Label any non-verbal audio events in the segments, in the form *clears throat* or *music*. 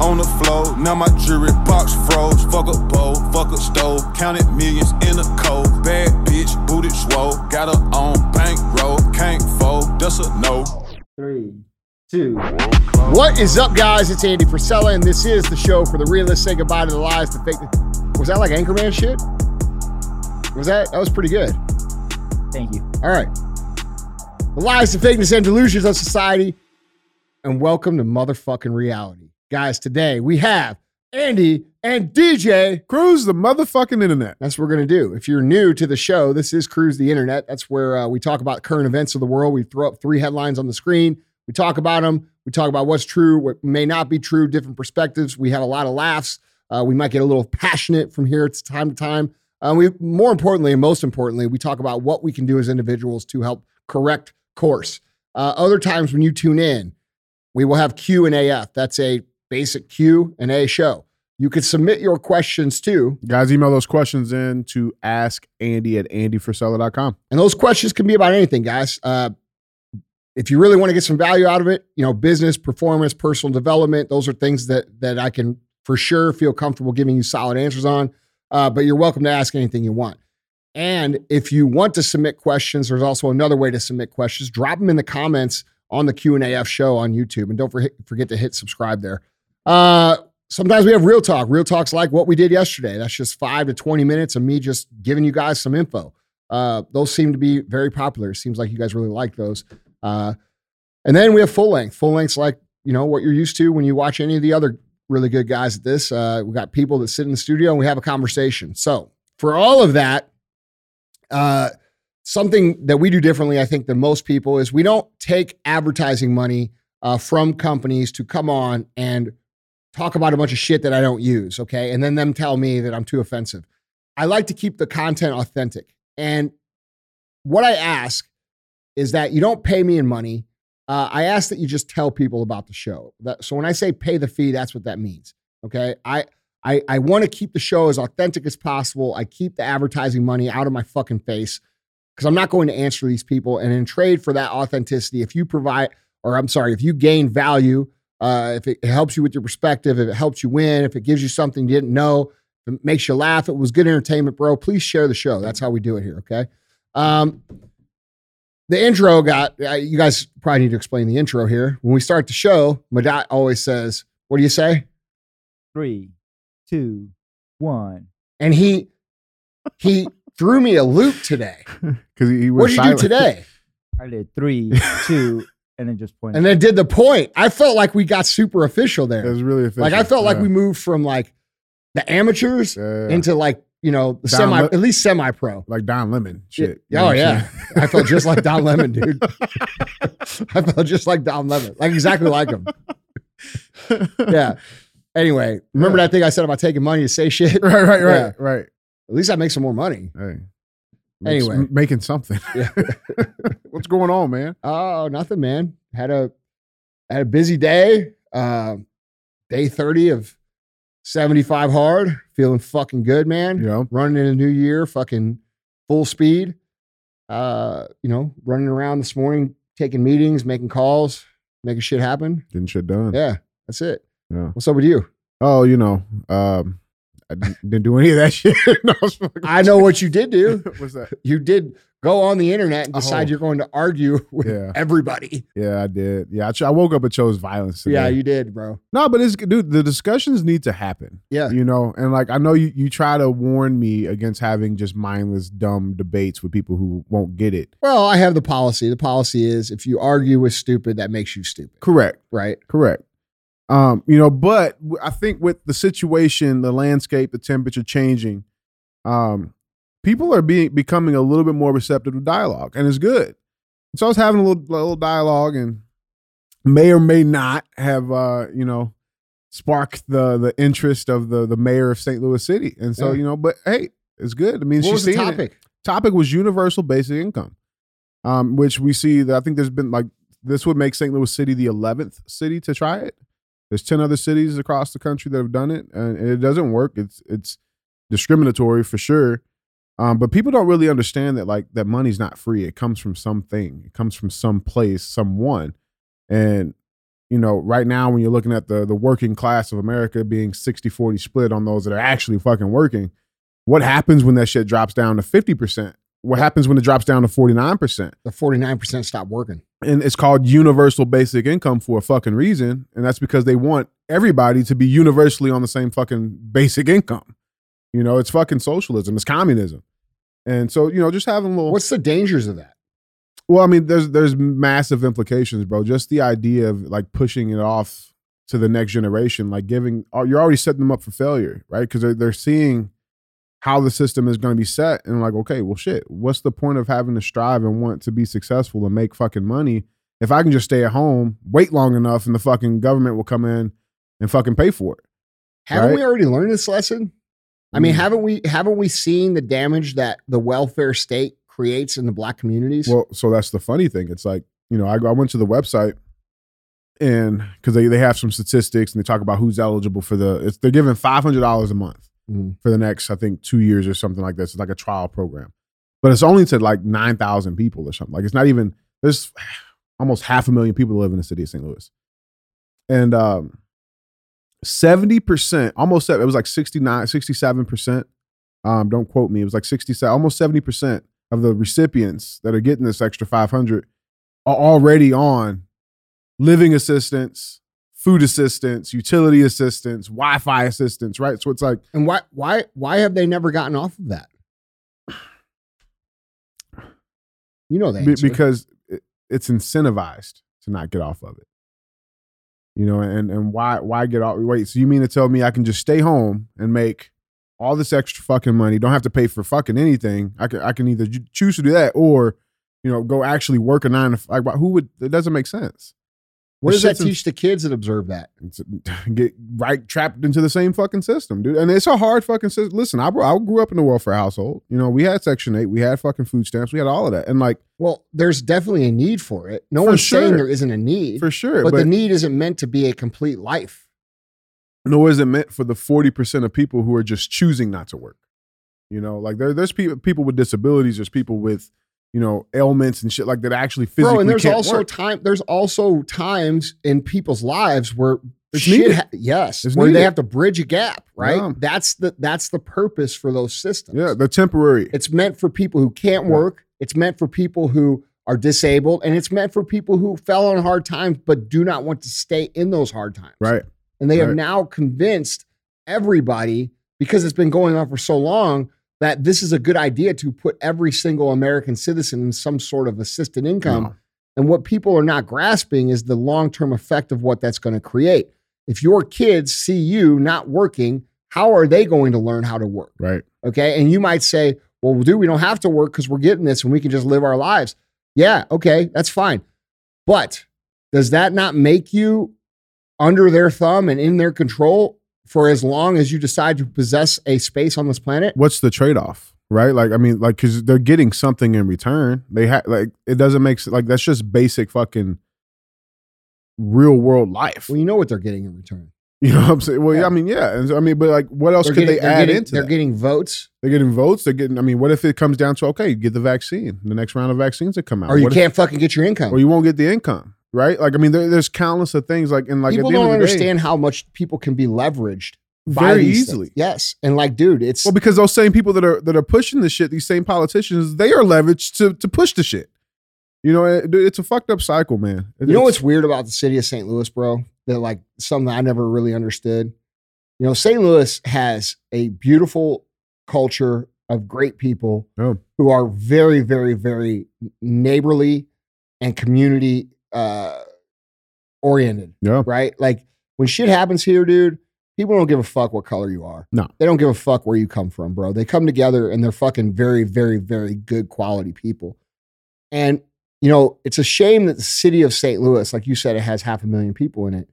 on the floor. Now my jewelry box froze. Fuck a bowl, fuck a stove. Counted millions in a cold. Bad bitch, booted swole. Got her on bankroll. Can't fold, that's a no. Three, two. What is up, guys? It's Andy Frisella, and this is the show for the realists. Say goodbye to the lies, the fake. Was that like Anchorman shit? Was that? That was pretty good. Thank you. All right. The lies, the fakeness, and delusions of society. And welcome to motherfucking reality. Guys, today we have Andy and DJ. Cruise the motherfucking internet. That's what we're going to do. If you're new to the show, this is Cruise the Internet. That's where uh, we talk about current events of the world. We throw up three headlines on the screen. We talk about them. We talk about what's true, what may not be true, different perspectives. We have a lot of laughs. Uh, we might get a little passionate from here to time to time. Uh, we more importantly, and most importantly, we talk about what we can do as individuals to help correct course. Uh, other times when you tune in, we will have Q and AF. That's a basic Q and A show. You can submit your questions too, Guys, email those questions in to ask Andy at andyfrisella.com. and those questions can be about anything, guys. Uh, if you really want to get some value out of it, you know, business, performance, personal development, those are things that that I can for sure feel comfortable giving you solid answers on. Uh, but you're welcome to ask anything you want. And if you want to submit questions, there's also another way to submit questions. Drop them in the comments on the Q and AF show on YouTube, and don't forget, forget to hit subscribe there. Uh, sometimes we have real talk. Real talk's like what we did yesterday. That's just five to twenty minutes of me just giving you guys some info. Uh, those seem to be very popular. It Seems like you guys really like those. Uh, and then we have full length. Full length's like you know what you're used to when you watch any of the other really good guys at this. Uh, we got people that sit in the studio and we have a conversation. So for all of that, uh, something that we do differently, I think, than most people is we don't take advertising money uh, from companies to come on and talk about a bunch of shit that I don't use. Okay, and then them tell me that I'm too offensive. I like to keep the content authentic, and what I ask is that you don't pay me in money. Uh, I ask that you just tell people about the show. That, so when I say pay the fee, that's what that means. Okay. I I, I want to keep the show as authentic as possible. I keep the advertising money out of my fucking face because I'm not going to answer these people. And in trade for that authenticity, if you provide, or I'm sorry, if you gain value, uh, if it helps you with your perspective, if it helps you win, if it gives you something you didn't know, if it makes you laugh, it was good entertainment, bro. Please share the show. That's how we do it here. Okay. Um, the intro got uh, you guys probably need to explain the intro here. When we start the show, Madat always says, "What do you say?" Three, two, one. And he he threw me a loop today. *laughs* Because he, he What was did you silent. do today? *laughs* I did three, *laughs* two, and then just pointed. And then did the point. I felt like we got super official there. It was really official. Like I felt like we moved from like the amateurs Yeah. into like you know the Down semi, li- at least semi pro. like Don Lemon shit. Yeah. Oh I'm yeah. I felt just like Don Lemon, dude. *laughs* I felt just like Don Lemon, like exactly like him. *laughs* Yeah. Anyway, remember Yeah. that thing I said about taking money to say shit? right, right, right, Yeah. right. At least I make some more money. Hey. Makes- Anyway. m- making something. Yeah. *laughs* What's going on, man? Oh, nothing, man. Had a had a busy day. Uh, day thirty of seventy five hard. Feeling fucking good, man. Yeah. Running in a new year, fucking full speed. Uh, you know, running around this morning, taking meetings, making calls, making shit happen. Getting shit done. Yeah, that's it. Yeah. What's up with you? Oh, you know, um, I didn't, didn't do any of that *laughs* shit. *laughs* No, I I know what you did do. *laughs* What's that? You did go on the internet and decide Oh. you're going to argue with Yeah. everybody. Yeah, I did. Yeah, I, ch- I woke up and chose violence. Today. Yeah, you did, bro. No, but it's dude. The discussions need to happen. Yeah. you know, and like I know you you try to warn me against having just mindless, dumb debates with people who won't get it. Well, I have the policy. The policy is if you argue with stupid, that makes you stupid, Correct. right? Correct. Um, you know, but I think with the situation, the landscape, the temperature changing, um, people are being becoming a little bit more receptive to dialogue, and it's good. So I was having a little little dialogue, and may or may not have uh, you know sparked the the interest of the the mayor of St. Louis City, and so Yeah. you know, but hey, it's good. I mean, What she's was the seeing it topic? topic was universal basic income, um, which we see that I think there's been like this would make St. Louis City the 11th city to try it. There's 10 other cities across the country that have done it, and it doesn't work. It's it's discriminatory for sure. Um, but people don't really understand that like that money's not free. It comes from something. It comes from some place, someone. And you know, right now when you're looking at the the working class of America being 60-40 split on those that are actually fucking working, what happens when that shit drops down to 50%? What happens when it drops down to 49%? The 49% stop working. And it's called universal basic income for a fucking reason. And that's because they want everybody to be universally on the same fucking basic income. You know, it's fucking socialism, it's communism. And so, you know, just having a little What's the dangers of that? well, I mean, there's there's massive implications, bro. Just the idea of like pushing it off to the next generation, like giving you're already setting them up for failure, right? Because they're they're seeing how the system is going to be set, and like, okay, well, shit, what's the point of having to strive and want to be successful and make fucking money if I can just stay at home, wait long enough, and the fucking government will come in and fucking pay for it? Haven't Right. we already learned this lesson? I mean, Mm. haven't we haven't we seen the damage that the welfare state creates in the black communities? Well, so that's the funny thing. It's like, you know, I, I went to the website and because they, they have some statistics and they talk about who's eligible for the, it's, they're giving $500 a month Mhm. for the next, I think, two years or something like this. It's like a trial program, but it's only to like 9,000 people or something. Like it's not even, there's *sighs* almost half a million people live in the city of St. Louis. And, um, 70%, almost, it was like 69, 67%. Um, don't quote me. It was like 67, almost 70% of the recipients that are getting this extra 500 are already on living assistance, food assistance, utility assistance, Wi-Fi assistance, right? So it's like and why why why have they never gotten off of that? You know that be- because it, it's incentivized to not get off of it. You know, and and why why get off? Wait, so you mean to tell me I can just stay home and make all this extra fucking money? Don't have to pay for fucking anything. I can I can either choose to do that or you know go actually work a nine to five. Who would? It doesn't make sense. What does that teach the kids that observe that? *laughs* Get right trapped into the same fucking system, dude. And it's a hard fucking system. Listen, I, I grew up in a welfare household. You know, we had Section 8, we had fucking food stamps, we had all of that. And like, Well, there's definitely a need for it. No For one's saying there isn't a need, for sure, but, but, the need isn't meant to be a complete life. nor is it meant for the 40% of people who are just choosing not to work. You know, like there, there's people, people with disabilities, there's people with, you know, ailments and shit like that actually physically Bro, and there's also work. time. There's also times in people's lives where It's shit. Ha- yes, It's where they have to bridge a gap. Right. Yeah. That's the that's the purpose for those systems. Yeah, they're temporary. It's meant for people who can't Yeah. work. It's meant for people who are disabled, and it's meant for people who fell on hard times but do not want to stay in those hard times. right. And they have now convinced everybody because it's been going on for so long that this is a good idea to put every single American citizen in some sort of assisted income. No. And what people are not grasping is the long term effect of what that's going to create. If your kids see you not working, how are they going to learn how to work? Right. Okay. And you might say, well, dude, we don't have to work because we're getting this and we can just live our lives. Yeah. Okay. That's fine. But does that not make you under their thumb and in their control for as long as you decide to possess a space on this planet? what's the trade-off right like i mean like because they're getting something in return they have like it doesn't make sense like that's just basic fucking real world life Well, you know what they're getting in return. *laughs* you know what i'm saying well yeah. I mean yeah and so, i mean but like what else They're could getting, they add getting- into They're that? getting votes, they're getting votes they're getting i mean what if it comes down to okay get the vaccine the next round of vaccines that come out or you What can't fucking get your income. or you won't get the income right like i mean there, there's countless of things like and like people don't of day- understand how much people can be leveraged Very easily. things. Yes, and like, dude, it's well because those same people that are that are pushing the shit these same politicians they are leveraged to to push the shit you know it, it's a fucked up cycle man It- You know what's weird about the city of St. Louis, bro? That like something I never really understood. You know, St. Louis has a beautiful culture of great people Oh. who are very, very, very neighborly and community uh oriented, yeah right? Like when shit happens here, dude, people don't give a fuck what color you are. No. They don't give a fuck where you come from, bro. They come together and they're fucking very, very, very good quality people. And you know, it's a shame that the city of St. Louis, like you said, it has half a million people in it.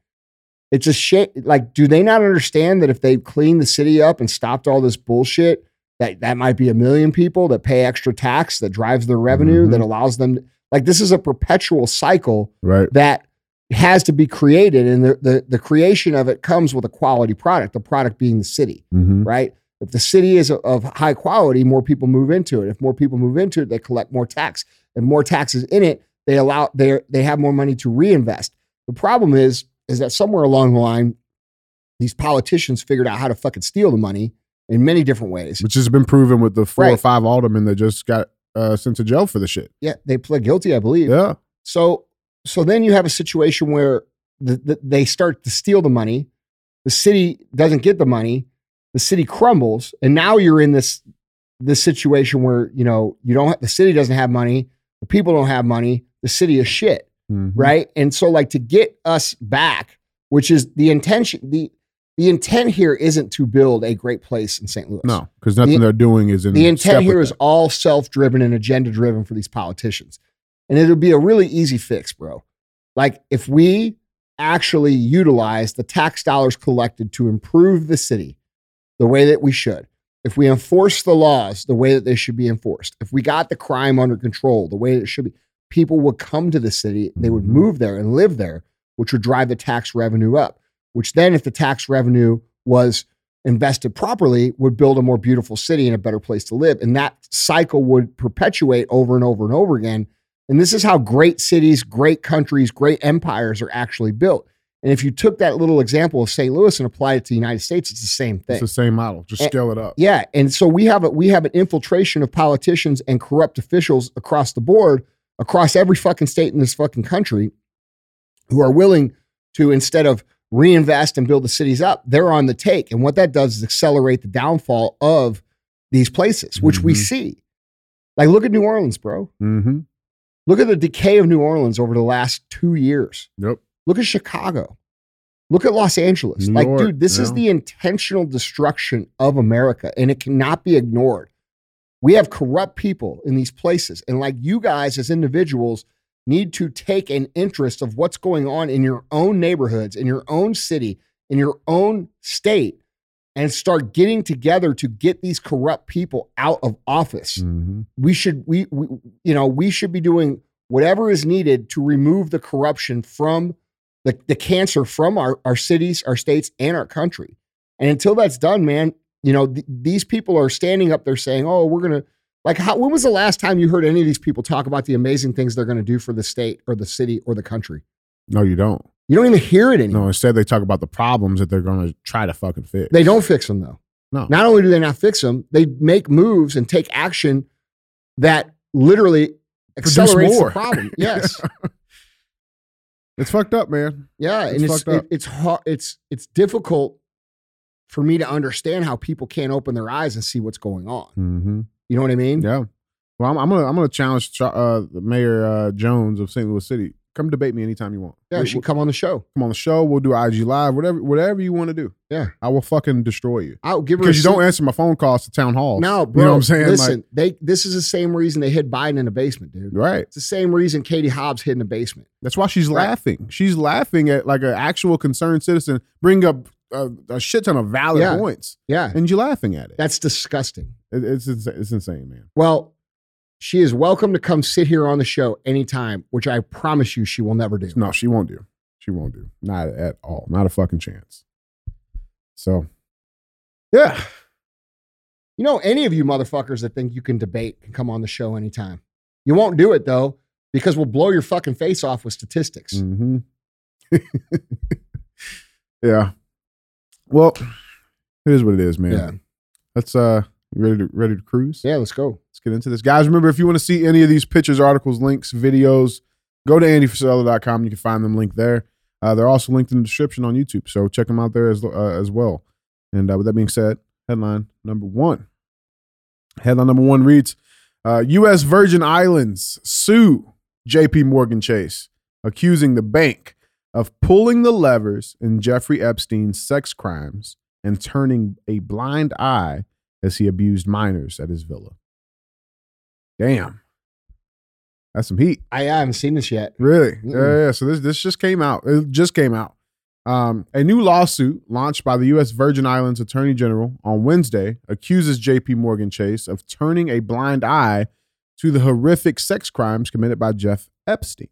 It's a shame. Like, do they not understand that if they cleaned the city up and stopped all this bullshit, that that might be a million people that pay extra tax that drives their revenue Mhm. that allows them? Like, this is a perpetual cycle right that has to be created, and the the, the creation of it comes with a quality product. The product being the city mm-hmm. right? If the city is of high quality, more people move into it. If more people move into it, they collect more tax. and more taxes in it, they allow they they have more money to reinvest. The problem is, is that somewhere along the line, these politicians figured out how to fucking steal the money in many different ways. Which has been proven with the four or five aldermen that just got uh, sent to jail for the shit. Yeah, they pled guilty, I believe. Yeah. So so then you have a situation where the, the, they start to steal the money. The city doesn't get the money. The city crumbles, and now you're in this this situation where you know you don't have, the city doesn't have money. The people don't have money. The city is shit, Mhm. right? And so like to get us back, which is the intention the the intent here isn't to build a great place in St. Louis. No, because nothing The- they're doing is in The intent here is that. all self driven and agenda driven for these politicians. And it'll be a really easy fix, bro. Like if we actually utilize the tax dollars collected to improve the city the way that we should, if we enforce the laws the way that they should be enforced, if we got the crime under control the way that it should be, people would come to the city, they would Mhm. move there and live there, which would drive the tax revenue up, which then, if the tax revenue was invested properly, would build a more beautiful city and a better place to live. And that cycle would perpetuate over and over and over again. And this is how great cities, great countries, great empires are actually built. And if you took that little example of St. Louis and applied it to the United States, it's the same thing. It's the same model. Just And- scale it up. Yeah, and so we have a we have an infiltration of politicians and corrupt officials across the board, across every fucking state in this fucking country, who are willing to instead of reinvest and build the cities up, they're on the take. And what that does is accelerate the downfall of these places, which we Mhm. see. Like, look at New Orleans, bro. Mm-hmm. Look at the decay of New Orleans over the last two years. Yep. Look at Chicago. Look at Los Angeles. New like, York, dude, this is the intentional destruction of America, and it cannot be ignored. We have corrupt people in these places, and like you guys as individuals need to take an interest of what's going on in your own neighborhoods, in your own city, in your own state, and start getting together to get these corrupt people out of office Mm-hmm. we should we, we you know we should be doing whatever is needed to remove the corruption from the, the cancer from our, our cities our states and our country and until that's done man you know th- these people are standing up there saying oh we're gonna like how when was the last time you heard any of these people talk about the amazing things they're gonna do for the state or the city or the country No, you don't. you don't even hear it anymore No, instead they talk about the problems that they're going to try to fucking fix. They don't fix them though. No. Not only do they not fix them, they make moves and take action that literally Produce accelerates more. the problem. *laughs* Yes. *laughs* It's fucked up, man. Yeah. It's and it's fucked up. it, it's hard it's it's difficult for me to understand how people can't open their eyes and see what's going on. Mm-hmm. You know what I mean? Yeah. Well, I'm, I'm gonna I'm gonna challenge Cha- uh, Mayor uh, Jones of St. Louis City. Come debate me anytime you want. Yeah, We'll- she come on the show. come on the show. We'll do IG live, whatever whatever you want to do. Yeah. I will fucking destroy you I'll give her because you seat. don't answer my phone calls to town halls. No, bro. you know what I'm saying? Listen, they this is the same reason they hid Biden in the basement, dude. right. It's the same reason Katie Hobbs hid in the basement. That's why she's Right. laughing. She's laughing at like an actual concerned citizen bring up a, a shit ton of valid Yeah. points, Yeah. and you're laughing at it. That's disgusting. It- it's, it's it's insane, man. Well, she is welcome to come sit here on the show anytime, which I promise you she will never do. No, she won't do. She won't do. Not at all. Not a fucking chance. So, yeah. You know, any of you motherfuckers that think you can debate can come on the show anytime. You won't do it though, because we'll blow your fucking face off with statistics. hmm *laughs* yeah. Well, it is what it is, man. Yeah. Let's uh ready to ready to cruise? Yeah, let's go. Let's get into this. Guys, remember if you want to see any of these pictures, articles, links, videos, go to andyfrisella.com. You can find them linked there. Uh, they're also linked in the description on YouTube. So check them out there as, uh, as well. And uh, with that being said, headline number one. Headline number one reads uh, U.S. Virgin Islands sue JP Morgan Chase, accusing the bank of pulling the levers in Jeffrey Epstein's sex crimes and turning a blind eye as he abused minors at his villa. Damn. That's some heat. I haven't seen this yet. Really? Mm-mm. Yeah, yeah. So this this just came out. It just came out. Um, a new lawsuit launched by the U.S. Virgin Islands Attorney General on Wednesday accuses J.P. Morgan Chase of turning a blind eye to the horrific sex crimes committed by Jeff Epstein.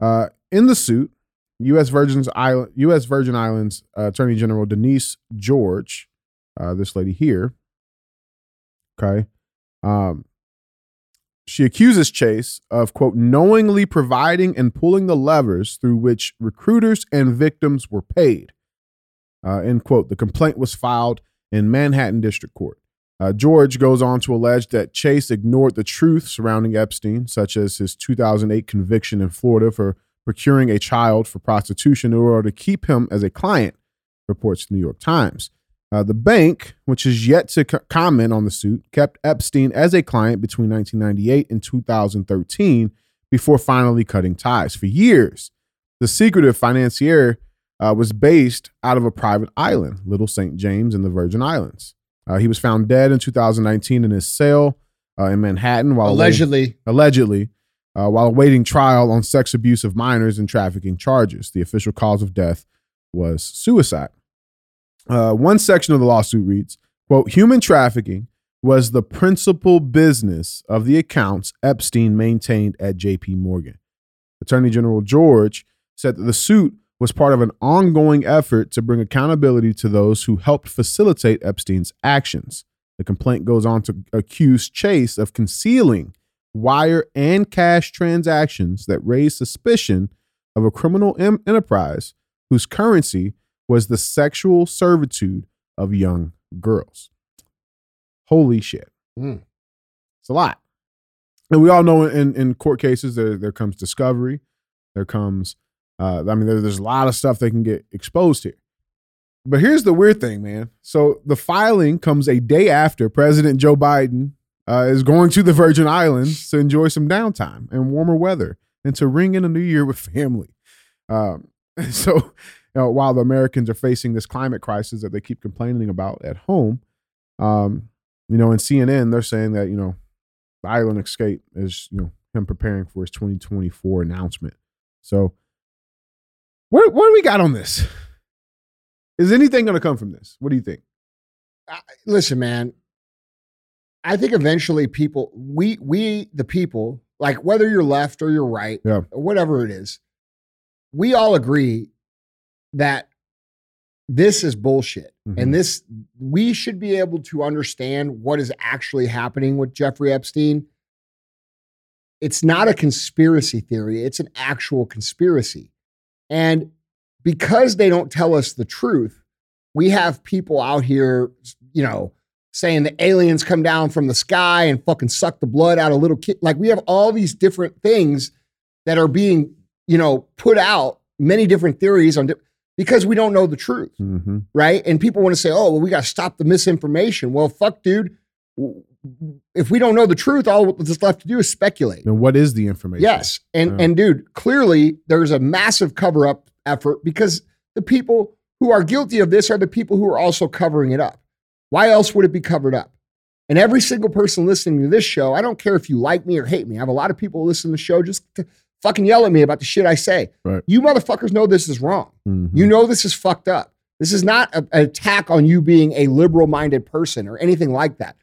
Uh, in the suit, U.S. Virgin's Island, U.S. Virgin Islands uh, Attorney General Denise George, uh, this lady here, okay, um, she accuses Chase of, quote, knowingly providing and pulling the levers through which recruiters and victims were paid. Uh, end quote. The complaint was filed in Manhattan District Court. Uh, George goes on to allege that Chase ignored the truth surrounding Epstein, such as his 2008 conviction in Florida for procuring a child for prostitution in order to keep him as a client, reports the New York Times. Uh, the bank, which is yet to co- comment on the suit, kept Epstein as a client between 1998 and 2013 before finally cutting ties. For years, the secretive financier uh, was based out of a private island, Little St. James in the Virgin Islands. Uh, he was found dead in 2019 in his cell uh, in Manhattan while Allegedly, allegedly, uh, while awaiting trial on sex abuse of minors and trafficking charges. The official cause of death was suicide. Uh, one section of the lawsuit reads, quote, human trafficking was the principal business of the accounts Epstein maintained at JP Morgan. Attorney General George said that the suit was part of an ongoing effort to bring accountability to those who helped facilitate Epstein's actions. The complaint goes on to accuse Chase of concealing wire and cash transactions that raised suspicion of a criminal em- enterprise whose currency was the sexual servitude of young girls. Holy shit. Mm. It's a lot. And we all know in, in court cases there, there comes discovery, there comes uh, I mean, there, there's a lot of stuff that can get exposed here. But here's the weird thing, man. So the filing comes a day after President Joe Biden uh, is going to the Virgin Islands to enjoy some downtime and warmer weather and to ring in a new year with family. Um, *laughs* so, you know, while the Americans are facing this climate crisis that they keep complaining about at home, um, you know, in CNN, they're saying that, you know, the island escape is, you know, him preparing for his 2024 announcement. So, what what do we got on this? Is anything going to come from this? What do you think? I- listen, man. I think eventually people, we we the people, like whether you're left or you're right, Yeah. or whatever it is, we all agree that this is bullshit. Mhm. And this we should be able to understand what is actually happening with Jeffrey Epstein. It's not a conspiracy theory, it's an actual conspiracy. And because they don't tell us the truth, we have people out here, you know, saying the aliens come down from the sky and fucking suck the blood out of little kids. Like we have all these different things that are being, you know, put out, many different theories on di- because we don't know the truth, Mm-hmm. right? And people want to say, "Oh, well, we got to stop the misinformation." Well, fuck, dude. If we don't know the truth, all that's left to do is speculate. Then what is the information? Yes. And Yeah. and dude, clearly there's a massive cover up effort because the people who are guilty of this are the people who are also covering it up. Why else would it be covered up? And every single person listening to this show, I don't care if you like me or hate me. I have a lot of people who listen to the show just to fucking yell at me about the shit I say. Right. You motherfuckers know this is wrong. Mhm. You know this is fucked up. This is not a- an attack on you being a liberal minded person or anything like that.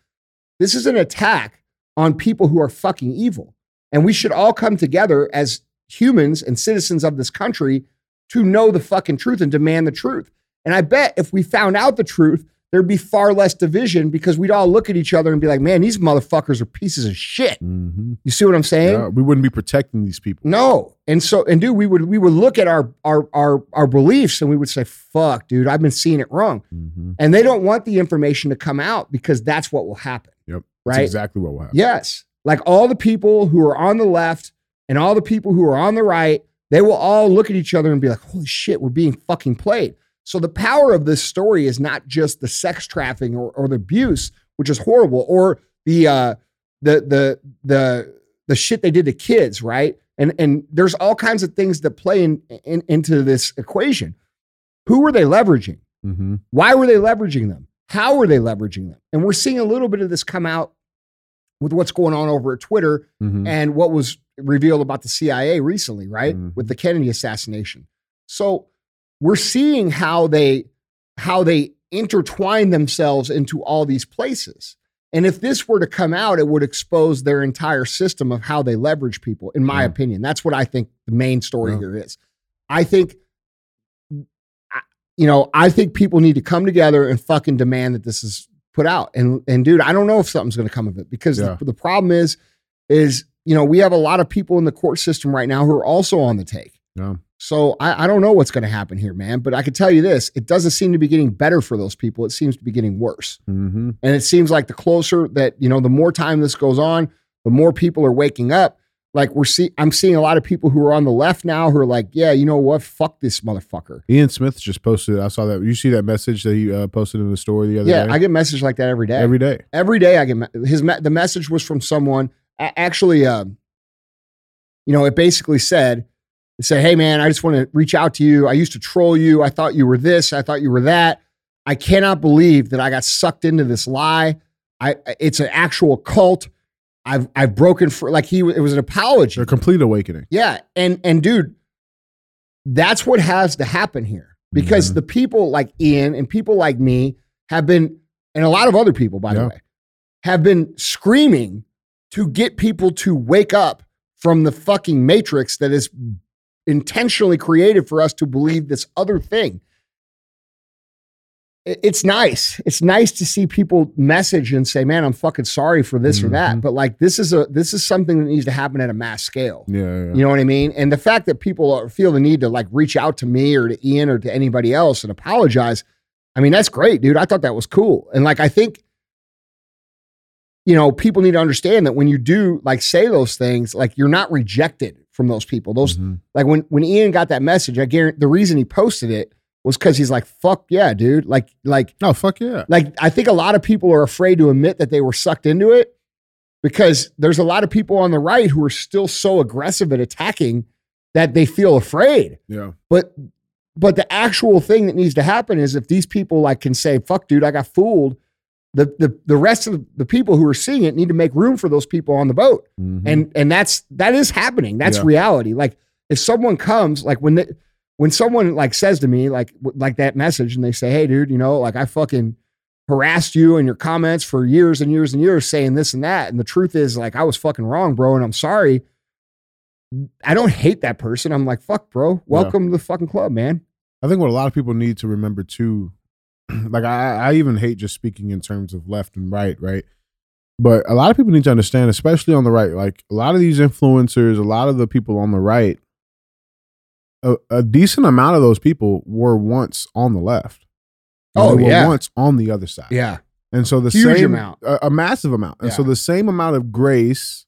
This is an attack on people who are fucking evil. And we should all come together as humans and citizens of this country to know the fucking truth and demand the truth. And I bet if we found out the truth, there'd be far less division because we'd all look at each other and be like, man, these motherfuckers are pieces of shit. Mhm. You see what I'm saying? Yeah, we wouldn't be protecting these people. No. And so, and dude, we would we would look at our our our our beliefs and we would say, fuck, dude, I've been seeing it wrong. Mhm. And they don't want the information to come out because that's what will happen. Yep. That's Right? exactly what will happen. Yes. Like all the people who are on the left and all the people who are on the right, they will all look at each other and be like, holy shit, we're being fucking played. So the power of this story is not just the sex trafficking or, or the abuse, which is horrible, or the uh the the the the shit they did to kids, right? And and there's all kinds of things that play in, in into this equation. Who were they leveraging? hmm Why were they leveraging them? How were they leveraging them? And we're seeing a little bit of this come out with what's going on over at Twitter hmm and what was revealed about the CIA recently, right? Mhm. With the Kennedy assassination. So we're seeing how they how they intertwine themselves into all these places. And if this were to come out, it would expose their entire system of how they leverage people, in my Yeah. opinion. That's what I think the main story Yeah. here is. I think, you know, I think people need to come together and fucking demand that this is put out. And and dude, I don't know if something's going to come of it because Yeah. the, the problem is is you know we have a lot of people in the court system right now who are also on the take. Yeah. So I, I don't know what's going to happen here, man. But I can tell you this: it doesn't seem to be getting better for those people. It seems to be getting worse. Mm-hmm. And it seems like the closer that, you know, the more time this goes on, the more people are waking up. Like we're see I'm seeing a lot of people who are on the left now who are like, yeah, you know what? Fuck this motherfucker. Ian Smith just posted. I saw that. You see that message that he uh, posted in the story the other Yeah, day. Yeah, I get messages like that every day. every day. every day I get me- his me- the message was from someone actually um you know it basically said it said hey man I just want to reach out to you. I used to troll you. I thought you were this. I thought you were that. I cannot believe that I got sucked into this lie. I it's an actual cult. I've I've broken for like he it was an apology. A complete awakening. yeah, and and dude, that's what has to happen here because Mhm. the people like Ian and people like me have been, and a lot of other people, by Yeah. the way, have been screaming to get people to wake up from the fucking matrix that is intentionally created for us to believe this other thing. It's nice. It's nice to see people message and say, "Man, I'm fucking sorry for this or that." Mhm. But like, this is a this is something that needs to happen at a mass scale. Yeah. yeah. You know what I mean? And the fact that people are, feel the need to like reach out to me or to Ian or to anybody else and apologize, I mean, that's great, dude. I thought that was cool. And like, I think, you know, people need to understand that when you do like say those things, like you're not rejected from those people. Those, Mhm. like when, when Ian got that message, I guarantee the reason he posted it was because he's like, fuck yeah, dude. Like, like, Oh fuck yeah. like I think a lot of people are afraid to admit that they were sucked into it because there's a lot of people on the right who are still so aggressive at attacking that they feel afraid. Yeah. But but the actual thing that needs to happen is if these people like can say, fuck dude, I got fooled, the the the rest of the people who are seeing it need to make room for those people on the boat. Mhm. and and that's that is happening. That's Yeah. reality. Like if someone comes like when they, when someone like says to me like like that message and they say hey dude you know like i fucking harassed you in your comments for years and years and years saying this and that and the truth is like i was fucking wrong bro and i'm sorry i don't hate that person. I'm like fuck bro. Welcome to the fucking club man. I think what a lot of people need to remember too, *clears throat* like I, I even hate just speaking in terms of left and right, right? But a lot of people need to understand, especially on the right, like a lot of these influencers, a lot of the people on the right, a, a decent amount of those people were once on the left. Oh, they were yeah. once on the other side. yeah And so the Huge same amount. a, a massive amount. And so the same amount of grace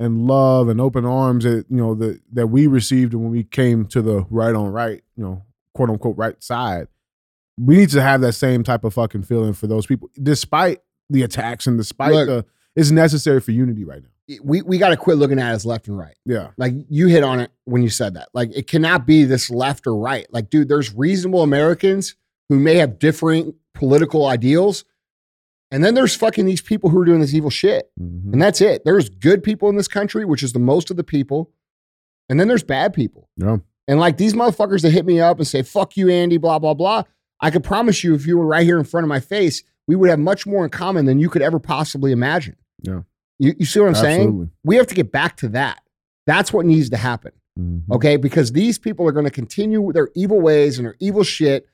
and love and open arms that you know that that we received when we came to the right on right, you know, quote unquote right side. We need to have that same type of fucking feeling for those people, despite the attacks and despite Look. the it's necessary for unity right now. we, we got to quit looking at it as left and right Yeah. Like you hit on it when you said that. Like it cannot be this left or right. Like, dude, there's reasonable Americans who may have differing political ideals. And then there's fucking these people who are doing this evil shit. Mhm. And that's it. There's good people in this country, which is the most of the people. And then there's bad people. Yeah. And like these motherfuckers that hit me up and say, fuck you, Andy, blah, blah, blah. I could promise you, if you were right here in front of my face, we would have much more in common than you could ever possibly imagine. Yeah. You, you see what I'm saying? We have to get back to that. That's what needs to happen. Mhm. Okay. Because these people are going to continue with their evil ways and their evil shit.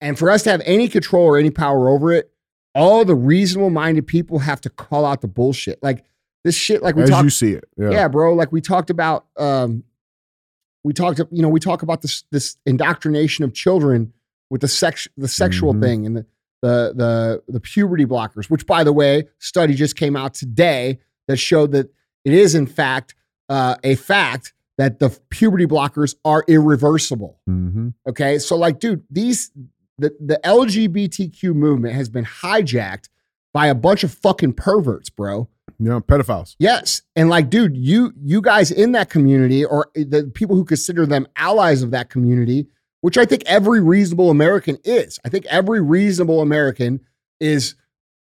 And for us to have any control or any power over it, all the reasonable minded people have to call out the bullshit. Like this shit, like we As talked you see it. Yeah. yeah. bro. Like we talked about, um, we talked, you know, we talk about this this indoctrination of children with the sex, the sexual Mhm. thing and the, the the the puberty blockers. Which, by the way, study just came out today that showed that it is in fact uh, a fact that the puberty blockers are irreversible. Mhm. Okay, so like, dude, these the the LGBTQ movement has been hijacked by a bunch of fucking perverts, bro. Yeah. Pedophiles. Yes. And like, dude, you you guys in that community or the people who consider them allies of that community, which I think every reasonable American is. I think every reasonable American is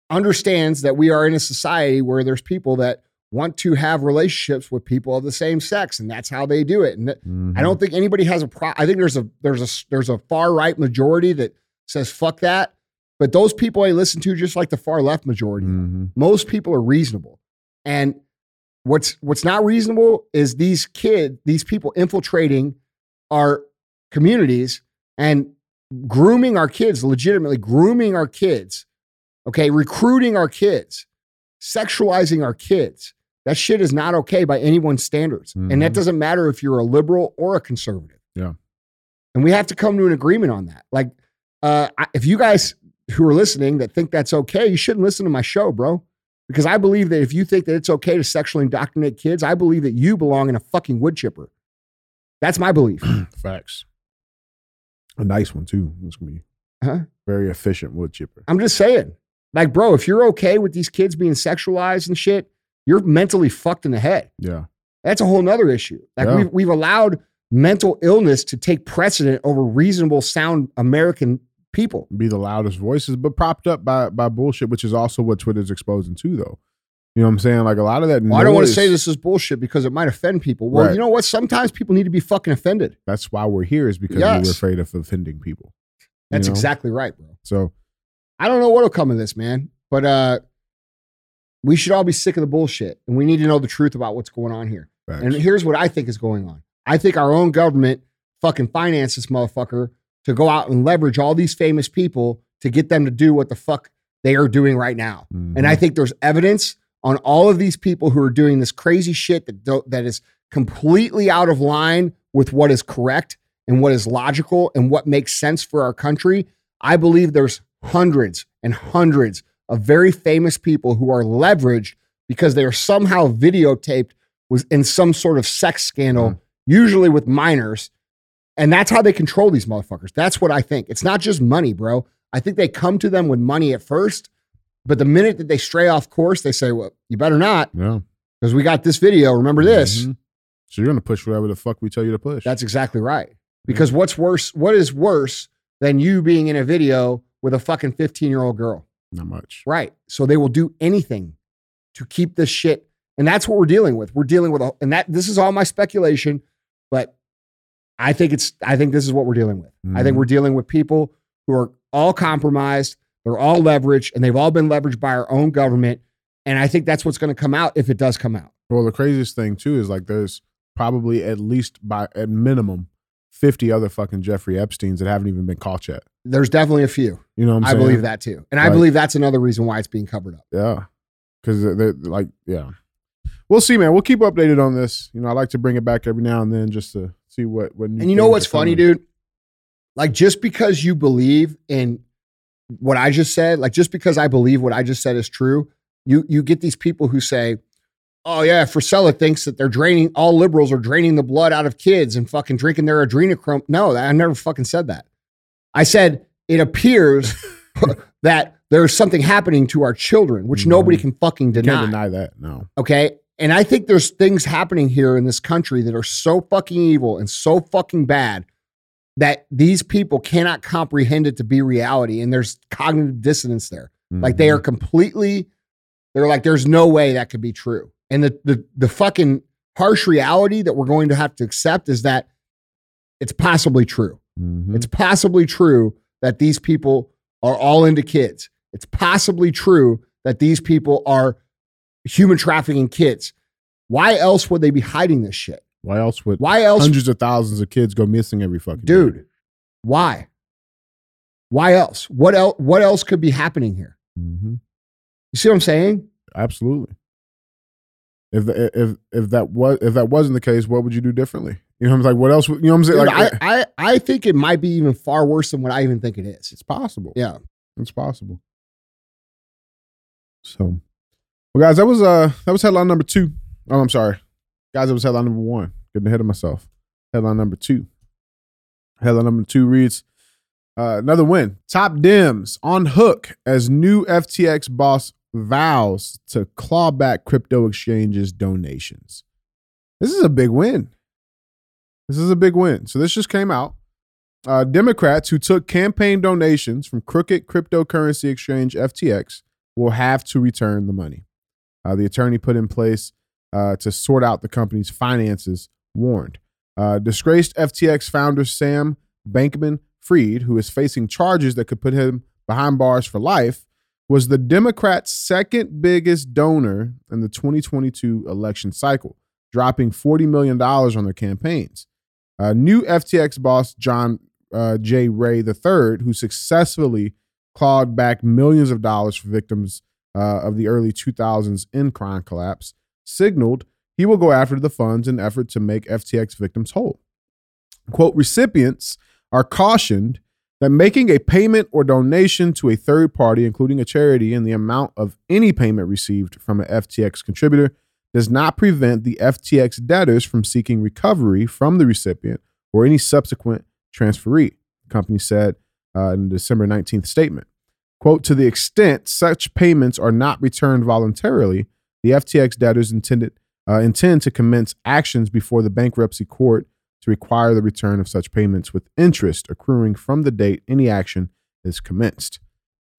understands that we are in a society where there's people that want to have relationships with people of the same sex and that's how they do it. And Mhm. I don't think anybody has a pro. I think there's a there's a there's a far right majority that says fuck that, but those people I listen to just like the far left majority. Mhm. Most people are reasonable. And what's what's not reasonable is these kids, these people infiltrating our communities and grooming our kids, legitimately grooming our kids, okay, recruiting our kids, sexualizing our kids. That shit is not okay by anyone's standards. And that Mhm. doesn't matter if you're a liberal or a conservative. Yeah. And we have to come to an agreement on that. Like, uh, if you guys who are listening that think that's okay, you shouldn't listen to my show, bro. Because I believe that if you think that it's okay to sexually indoctrinate kids, I believe that you belong in a fucking wood chipper. That's my belief. *clears throat* Facts. A nice one too. It's gonna be Huh? very efficient wood chipper. I'm just saying. Like, bro, if you're okay with these kids being sexualized and shit, you're mentally fucked in the head. Yeah. That's a whole nother issue. Like Yeah. we've we've allowed mental illness to take precedent over reasonable, sound American people. Be the loudest voices, but propped up by by bullshit, which is also what Twitter's exposing too, though. You know what I'm saying? Like a lot of that. Well, I don't want to say this is bullshit because it might offend people. Well, Right. you know what? Sometimes people need to be fucking offended. That's why we're here, is because Yes. we're afraid of offending people. That's know? exactly right, bro. So I don't know what'll come of this, man. But uh we should all be sick of the bullshit and we need to know the truth about what's going on here. facts. And here's what I think is going on. I think our own government fucking financed this motherfucker to go out and leverage all these famous people to get them to do what the fuck they are doing right now. And I Mhm. think there's evidence on all of these people who are doing this crazy shit that don't, that is completely out of line with what is correct and what is logical and what makes sense for our country. I believe there's hundreds and hundreds of very famous people who are leveraged because they are somehow videotaped was in some sort of sex scandal, Mhm. usually with minors. And that's how they control these motherfuckers. That's what I think. It's not just money, bro. I think they come to them with money at first, but the minute that they stray off course, they say, "Well, you better not, yeah. because we got this video. Remember this?" Mhm. So you're gonna push whatever the fuck we tell you to push. That's exactly right. Because what's worse? What is worse than you being in a video with a fucking fifteen-year-old girl? not much. Right. So they will do anything to keep this shit. And that's what we're dealing with. We're dealing with, a, and that this is all my speculation, but I think it's, I think this is what we're dealing with. I think Mhm. we're dealing with people who are all compromised. They're all leveraged and they've all been leveraged by our own government. And I think that's what's going to come out if it does come out. Well, the craziest thing too is like there's probably at least by at minimum fifty other fucking Jeffrey Epstein's that haven't even been caught yet. There's definitely a few. You know what I'm I believe that too. And I believe that's another reason why it's being covered up. Yeah. Cause they're, like, yeah. We'll see, man. We'll keep updated on this. You know, I like to bring it back every now and then just to see what what. And you know what's funny, dude? Like just because you believe in what I just said, like just because I believe what I just said is true, you you get these people who say, "Oh yeah, Frisella thinks that they're draining all liberals are draining the blood out of kids and fucking drinking their adrenochrome." No, I never fucking said that. I said it appears *laughs* that there's something happening to our children, which No. nobody can fucking deny. can't deny that. No. Okay. And I think there's things happening here in this country that are so fucking evil and so fucking bad that these people cannot comprehend it to be reality. And there's cognitive dissonance there. Like they are completely, they're like, there's no way that could be true. And the the the fucking harsh reality that we're going to have to accept is that it's possibly true. Mhm. It's possibly true that these people are all into kids. It's possibly true that these people are human trafficking kids. Why else would they be hiding this shit? Why else would Why else, hundreds of thousands of kids go missing every fucking day? dude? Why? Why else? What else? What else could be happening here? Mhm. You see what I'm saying? Absolutely. If the, if if that was if that wasn't the case, what would you do differently? You know, what I'm like, what else? You know, what I'm saying, Dude, like, I, I I think it might be even far worse than what I even think it is. it's possible. Yeah. it's possible. So, well, guys, that was uh that was headline number two. Oh, I'm sorry, guys, that was headline number one. Getting ahead of myself. Headline number two. Headline number two reads. Uh, another win. Top Dems on hook as new FTX boss vows to claw back crypto exchanges donations. This is a big win. This is a big win. So this just came out. Uh, Democrats who took campaign donations from crooked cryptocurrency exchange FTX will have to return the money. Uh, the attorney put in place uh, to sort out the company's finances warned. Uh, disgraced FTX founder Sam Bankman Fried, who is facing charges that could put him behind bars for life, was the Democrats' second biggest donor in the 2022 election cycle, dropping $40 million on their campaigns. Uh, new FTX boss John uh, J. Ray III, who successfully clawed back millions of dollars for victims uh, of the early 2000s Enron collapse, signaled he will go after the funds in effort to make FTX victims whole. Quote, recipients are cautioned that making a payment or donation to a third party, including a charity, in the amount of any payment received from an FTX contributor does not prevent the FTX debtors from seeking recovery from the recipient or any subsequent transferee, the company said uh, in the December 19th statement. Quote, to the extent such payments are not returned voluntarily, the FTX debtors intended, uh, intend to commence actions before the bankruptcy court to require the return of such payments with interest accruing from the date any action is commenced.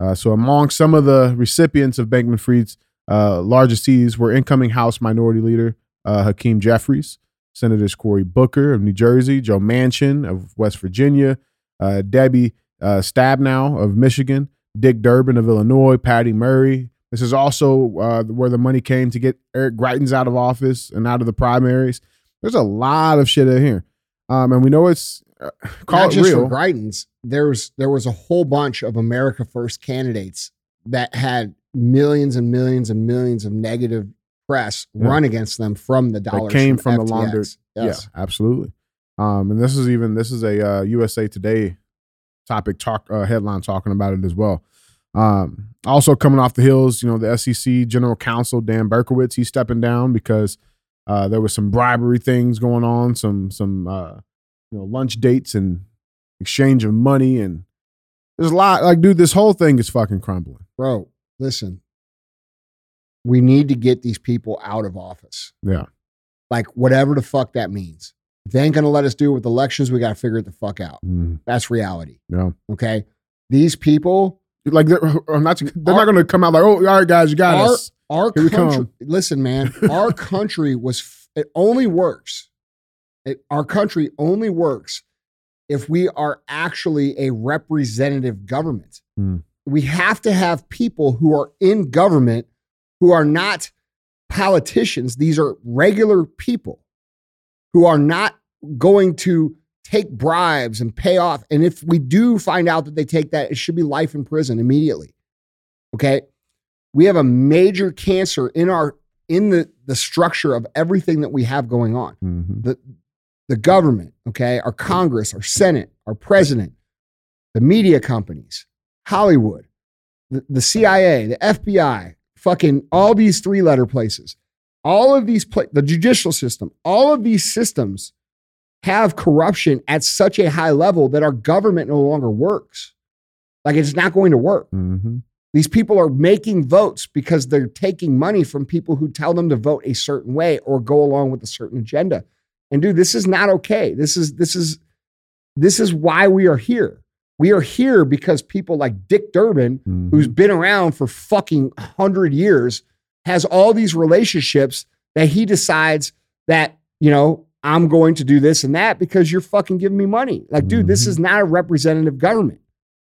Uh, so, among some of the recipients of Bankman Fried's uh, largest seeds were incoming House Minority Leader uh, Hakeem Jeffries, Senators Cory Booker of New Jersey, Joe Manchin of West Virginia, uh, Debbie uh, Stabenow of Michigan, Dick Durbin of Illinois, Patty Murray. This is also uh, where the money came to get Eric Greitens out of office and out of the primaries. There's a lot of shit in here, um, and we know it's uh, call Not it just real. for Greitens. There's there was a whole bunch of America First candidates that had millions and millions and millions of negative press Yeah. run against them from the dollar came from the laundered-. Yes. Yeah, absolutely. Um, and this is even this is a uh, USA Today topic talk uh, headline talking about it as well. Um, also coming off the hills, you know, the SEC General Counsel Dan Berkovitz, he's stepping down because uh, there was some bribery things going on, some some uh, you know lunch dates and exchange of money, and there's a lot. Like, dude, this whole thing is fucking crumbling. Bro, listen. We need to get these people out of office. Yeah, Like whatever the fuck that means. If they ain't gonna let us do it with elections, we gotta figure it the fuck out. Mm, That's reality. yeah. Okay. These people Like they're, not, they're Our- not going to come out like, oh, all right, guys, you got Our- us. Our Here country, listen, man, *laughs* our country was, it only works. It, our country only works if we are actually a representative government. Hmm. We have to have people who are in government who are not politicians. These are regular people who are not going to take bribes and pay off. And if we do find out that they take that, it should be life in prison immediately. Okay we have a major cancer in our in the the structure of everything that we have going on Mhm. the the government okay our congress our senate our president the media companies hollywood the, the cia the fbi fucking all these three letter places all of these pla- the judicial system all of these systems have corruption at such a high level that our government no longer works like it's not going to work Mhm. these people are making votes because they're taking money from people who tell them to vote a certain way or go along with a certain agenda. And dude, this is not okay. This is this is this is why we are here. We are here because people like Dick Durbin, Mhm. who's been around for fucking 100 years, has all these relationships that he decides that, you know, I'm going to do this and that because you're fucking giving me money. Like, dude, this Mhm. is not a representative government.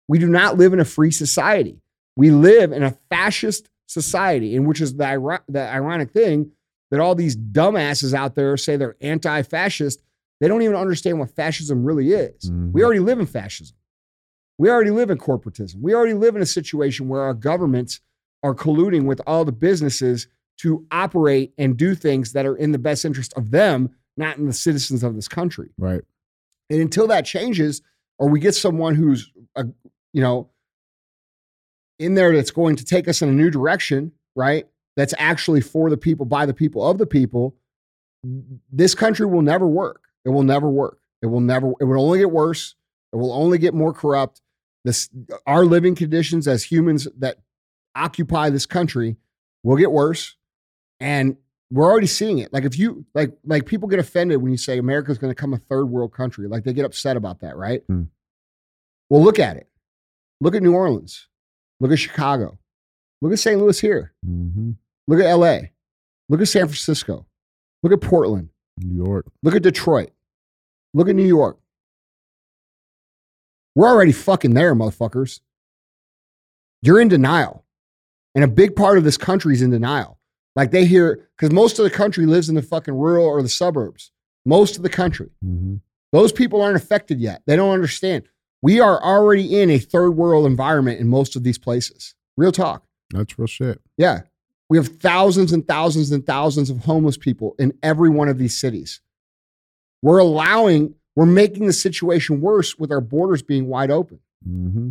We do not live in a free society. We live in a fascist society, in which is the, the ironic thing that all these dumbasses out there say they're anti fascist. They don't even understand what fascism really is. Mhm. We already live in fascism. We already live in corporatism. We already live in a situation where our governments are colluding with all the businesses to operate and do things that are in the best interest of them, not in the citizens of this country. Right. And until that changes, or we get someone who's, uh, you know, in there that's going to take us in a new direction, right? That's actually for the people, by the people, of the people. This country will never work. It will never work. It will never. It will only get worse. It will only get more corrupt. This, our living conditions as humans that occupy this country will get worse, and we're already seeing it. Like if you like, like people get offended when you say America's going to become a third world country. Like they get upset about that, right? Hmm. Well, look at it. Look at New Orleans. Look at Chicago. Look at St. Louis here. Mhm. Look at LA. Look at San Francisco. Look at Portland. New York. Look at Detroit. Look at New York. We're already fucking there, motherfuckers. You're in denial. And a big part of this country is in denial. Like they hear, because most of the country lives in the fucking rural or the suburbs. Most of the country. Mhm. Those people aren't affected yet. They don't understand. We are already in a third world environment in most of these places. Real talk. That's real shit. Yeah. We have thousands and thousands and thousands of homeless people in every one of these cities. We're allowing, we're making the situation worse with our borders being wide open. hmm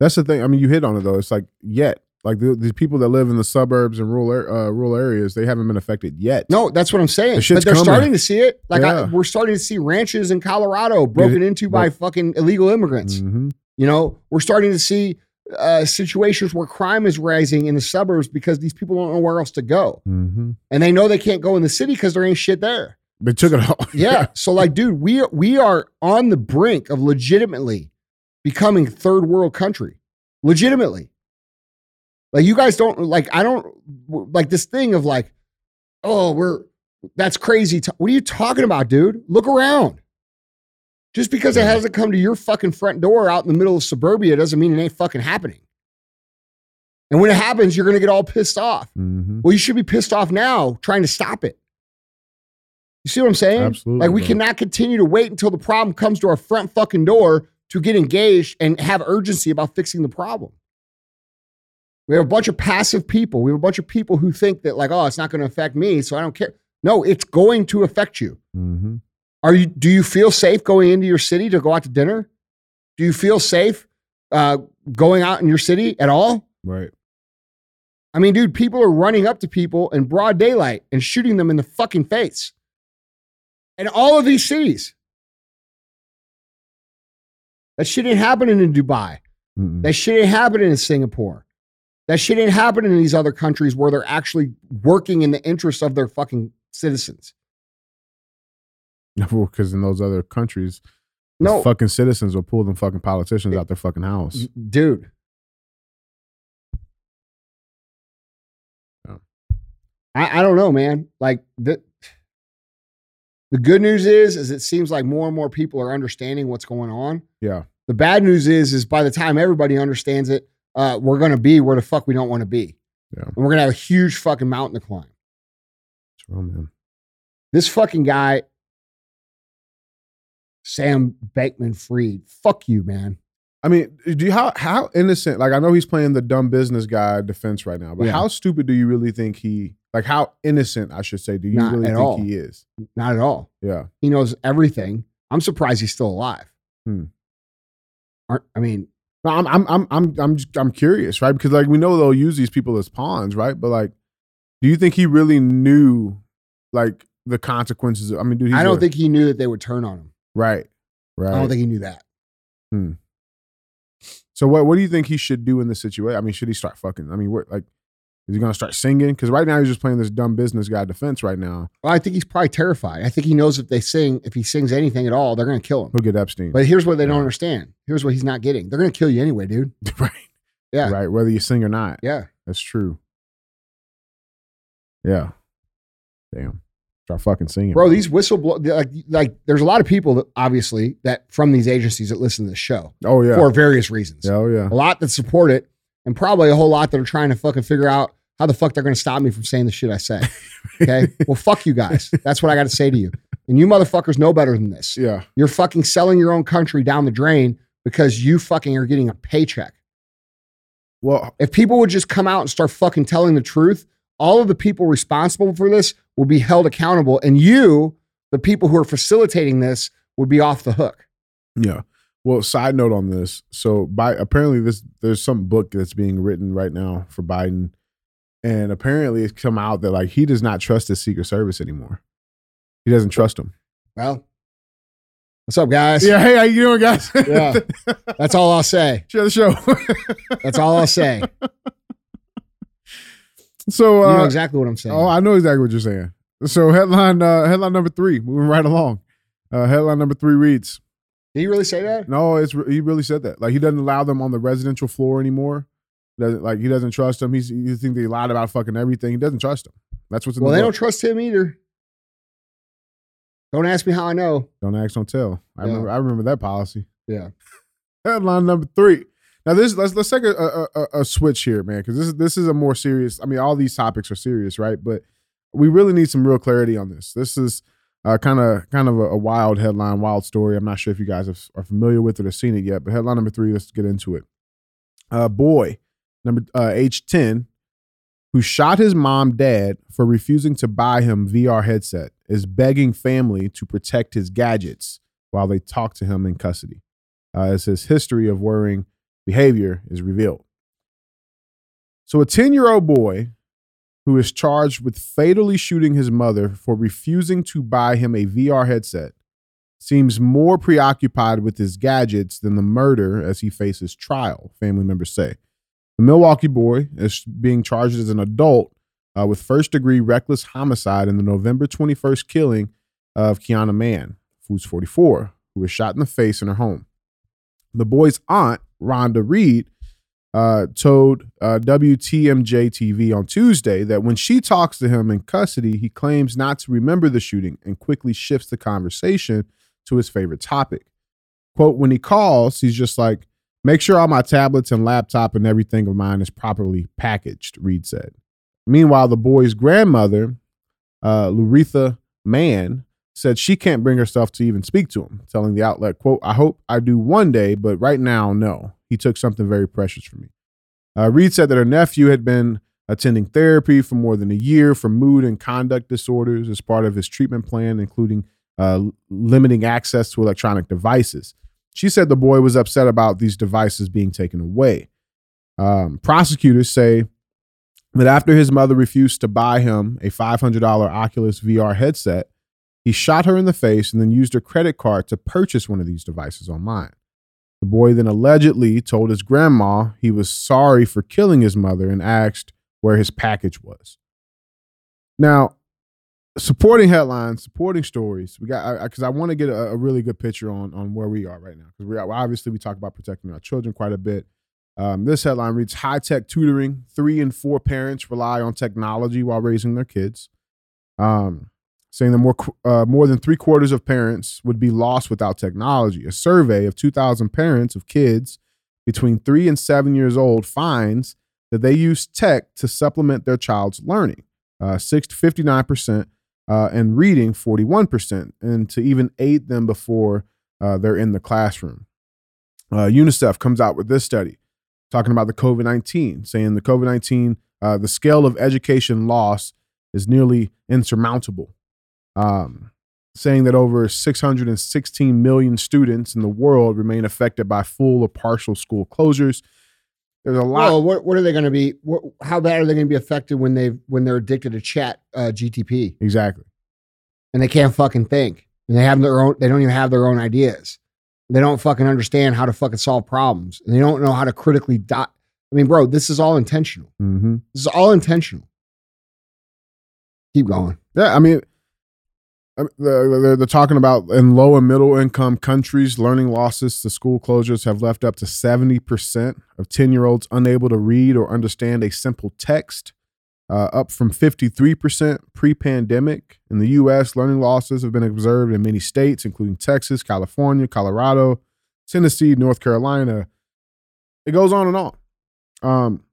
That's the thing. I mean, you hit on it though. It's like yet, like the, the people that live in the suburbs and rural uh, rural areas, they haven't been affected yet. No, that's what I'm saying. The But they're coming. starting to see it. Like I, we're starting to see ranches in Colorado broken into by fucking illegal immigrants. hmm You know, we're starting to see uh, situations where crime is rising in the suburbs because these people don't know where else to go, hmm and they know they can't go in the city because there ain't shit there. They took it all. *laughs* Yeah. so, like, dude, we we are on the brink of legitimately becoming third world country. Legitimately. Like, you guys don't like. I don't like this thing of like, oh, we're that's crazy. What are you talking about, dude? Look around. Just because it hasn't come to your fucking front door out in the middle of suburbia doesn't mean it ain't fucking happening. And when it happens, you're gonna get all pissed off. hmm Well, you should be pissed off now trying to stop it. You see what I'm saying? Absolutely, Like we bro. cannot continue to wait until the problem comes to our front fucking door to get engaged and have urgency about fixing the problem. We have a bunch of passive people. We have a bunch of people who think that like, oh, it's not going to affect me, so I don't care. No, it's going to affect you. hmm Are you do you feel safe going into your city to go out to dinner? Do you feel safe uh, going out in your city at all? Right. I mean, dude, people are running up to people in broad daylight and shooting them in the fucking face. In all of these cities. That shit ain't happening in Dubai. Mm-mm. That shit ain't happening in Singapore. That shit ain't happening in these other countries where they're actually working in the interest of their fucking citizens. *laughs* Because in those other countries, No, fucking citizens will pull them fucking politicians out their fucking house. dude. Yeah. I, I don't know, man. Like the the good news is, is it seems like more and more people are understanding what's going on. Yeah. The bad news is, is by the time everybody understands it, uh, we're gonna be where the fuck we don't want to be, Yeah. and we're gonna have a huge fucking mountain to climb. True, man. This fucking guy, Sam Bankman Fried, fuck you, man. I mean, do you how how innocent? Like I know he's playing the dumb business guy defense right now, but Yeah. how stupid do you really think he? Like how innocent, I should say, do you Not really think all. he is? Not at all. Yeah. He knows everything. I'm surprised he's still alive. Hmm. Aren't I mean, I'm I'm I'm I'm I'm just, I'm curious, right? Because like we know they'll use these people as pawns, right? But like, do you think he really knew like the consequences? Of, I mean, dude, I don't a- think he knew that they would turn on him. right, right. I don't think he knew that. Hmm. so what what do you think he should do in this situation? I mean, should he start fucking? I mean, what like is he gonna start singing? Because right now he's just playing this dumb business guy defense. Right now, Well, I think he's probably terrified. I think he knows if they sing, if he sings anything at all, they're going to kill him. he'll get Epstein. But here's what they don't understand. Here's what he's not getting. They're going to kill you anyway, dude. *laughs* right, Yeah. right. Whether you sing or not, Yeah. that's true. Yeah, damn. Start fucking singing, Bro, these whistleblow like like there's a lot of people that obviously that from these agencies that listen to this show Oh yeah, for various reasons. oh yeah. A lot that support it and probably a whole lot that are trying to fucking figure out how the fuck they're going to stop me from saying the shit I say. *laughs* Okay? well, fuck you guys. That's what I got to say to you. And you motherfuckers know better than this. Yeah, You're fucking selling your own country down the drain because you fucking are getting a paycheck. well, If people would just come out and start fucking telling the truth, all of the people responsible for this will be held accountable. And you, the people who are facilitating this, would be off the hook. Yeah. Well, side note on this. So, by apparently, this there's some book that's being written right now for Biden, and apparently, it's come out that like he does not trust his Secret Service anymore. He doesn't trust them. Well, what's up, guys? Yeah. Hey, how you doing, guys? Yeah. *laughs* That's all I'll say. Share the show. That's all I'll say. *laughs* so, You know uh, exactly what I'm saying. oh, I know exactly what you're saying. So, headline uh, headline number three, moving right along. Uh, headline number three reads. Did he really say that? No, it's he really said that. Like he doesn't allow them on the residential floor anymore. Doesn't like he doesn't trust them. He's you think they lied about fucking everything. He doesn't trust them. That's what's in Well, the they book. don't trust him either. Don't ask me how I know. Don't ask, don't tell. I Yeah. remember. I remember that policy. Yeah. *laughs* Headline number three. Now this let's let's take a a, a, a switch here, man, because this is this is a more serious. I mean, all these topics are serious, right? But we really need some real clarity on this. This is kind of kind of a, a wild headline, wild story. I'm not sure if you guys have, are familiar with it or seen it yet. But headline number three. Let's get into it. Uh, boy number uh, age 10, who shot his mom dead for refusing to buy him VR headset, is begging family to protect his gadgets while they talk to him in custody, uh, as his history of worrying behavior is revealed. So, a 10 year old boy who is charged with fatally shooting his mother for refusing to buy him a VR headset seems more preoccupied with his gadgets than the murder as he faces trial, family members say. The Milwaukee boy is being charged as an adult uh, with first degree reckless homicide in the November 21st killing of Kiana Mann, who's 44, who was shot in the face in her home. The boy's aunt, Rhonda Reed, uh, told uh, WTMJ TV on Tuesday that when she talks to him in custody, he claims not to remember the shooting and quickly shifts the conversation to his favorite topic. Quote, when he calls, he's just like, make sure all my tablets and laptop and everything of mine is properly packaged, Reed said. Meanwhile, the boy's grandmother, uh, Luretha Mann, said she can't bring herself to even speak to him, telling the outlet, quote, I hope I do one day, but right now, no. He took something very precious from me. Uh, Reed said that her nephew had been attending therapy for more than a year for mood and conduct disorders as part of his treatment plan, including uh, limiting access to electronic devices. She said the boy was upset about these devices being taken away. Um, prosecutors say that after his mother refused to buy him a $500 Oculus VR headset, he shot her in the face and then used her credit card to purchase one of these devices online. The boy then allegedly told his grandma he was sorry for killing his mother and asked where his package was. Now, supporting headlines, supporting stories. We got because I, I want to get a, a, really good picture on on where we are right now because we are, obviously we talk about protecting our children quite a bit. Um, this headline reads: High tech tutoring. Three and four parents rely on technology while raising their kids. Um, saying that more uh, more than three quarters of parents would be lost without technology. A survey of 2,000 parents of kids between three and seven years old finds that they use tech to supplement their child's learning. Uh, six to 59 percent uh, and reading 41%, and to even aid them before uh, they're in the classroom. Uh, UNICEF comes out with this study talking about the COVID 19, saying the COVID 19, uh, the scale of education loss is nearly insurmountable. Um, saying that over 616 million students in the world remain affected by full or partial school closures. There's a lot. Well, what, what are they going to be? What, how bad are they going to be affected when they when they're addicted to chat uh, GTP Exactly. and they can't fucking think and they have their own? They don't even have their own ideas. They don't fucking understand how to fucking solve problems. And they don't know how to critically dot. I mean, bro, this is all intentional. Mm-hmm. This is all intentional. Keep going. Yeah, I mean, they're, they're, talking about in low and middle income countries, learning losses to school closures have left up to 70% of 10 year olds unable to read or understand a simple text, uh, up from 53% pre pandemic. In the US, learning losses have been observed in many states, including Texas, California, Colorado, Tennessee, North Carolina. It goes on and on. Um,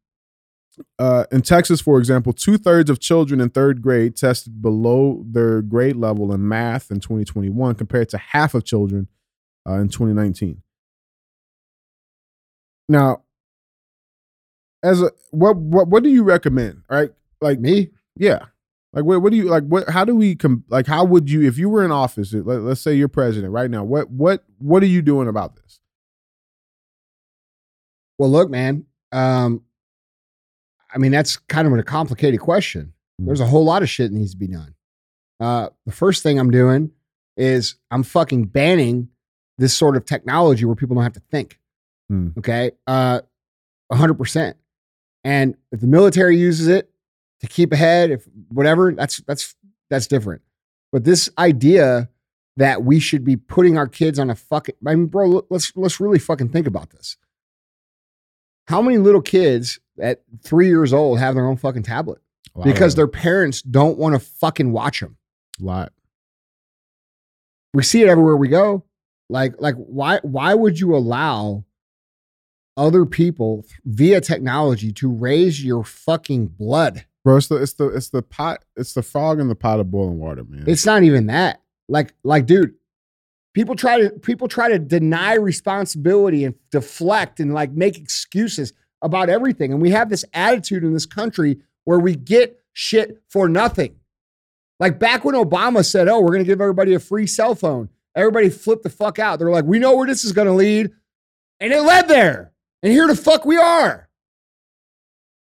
uh, in Texas, for example, two thirds of children in third grade tested below their grade level in math in 2021, compared to half of children uh, in 2019. Now, as a what what what do you recommend? Right, like Me? yeah, like what what do you like? What how do we com- like? How would you if you were in office? Let, let's say you're president right now. What what what are you doing about this? Well, look, man. Um, I mean, that's kind of a complicated question. There's a whole lot of shit that needs to be done. Uh, the first thing I'm doing is I'm fucking banning this sort of technology where people don't have to think. Hmm. Okay. Uh, 100%. And if the military uses it to keep ahead, if whatever, that's, that's, that's different. But this idea that we should be putting our kids on a fucking, I mean, bro, let's, let's really fucking think about this. How many little kids at three years old have their own fucking tablet? Because their parents don't want to fucking watch them. them. lot. We see it everywhere we go. Like, like why why would you allow other people via technology to raise your fucking blood? Bro, it's the it's the it's the pot it's the frog in the pot of boiling water, man. It's not even that. Like, like, dude, people try to people try to deny responsibility and deflect and like make excuses. About everything. And we have this attitude in this country where we get shit for nothing. Like back when Obama said, oh, we're going to give everybody a free cell phone, everybody flipped the fuck out. They're like, we know where this is going to lead. And it led there. And here the fuck we are.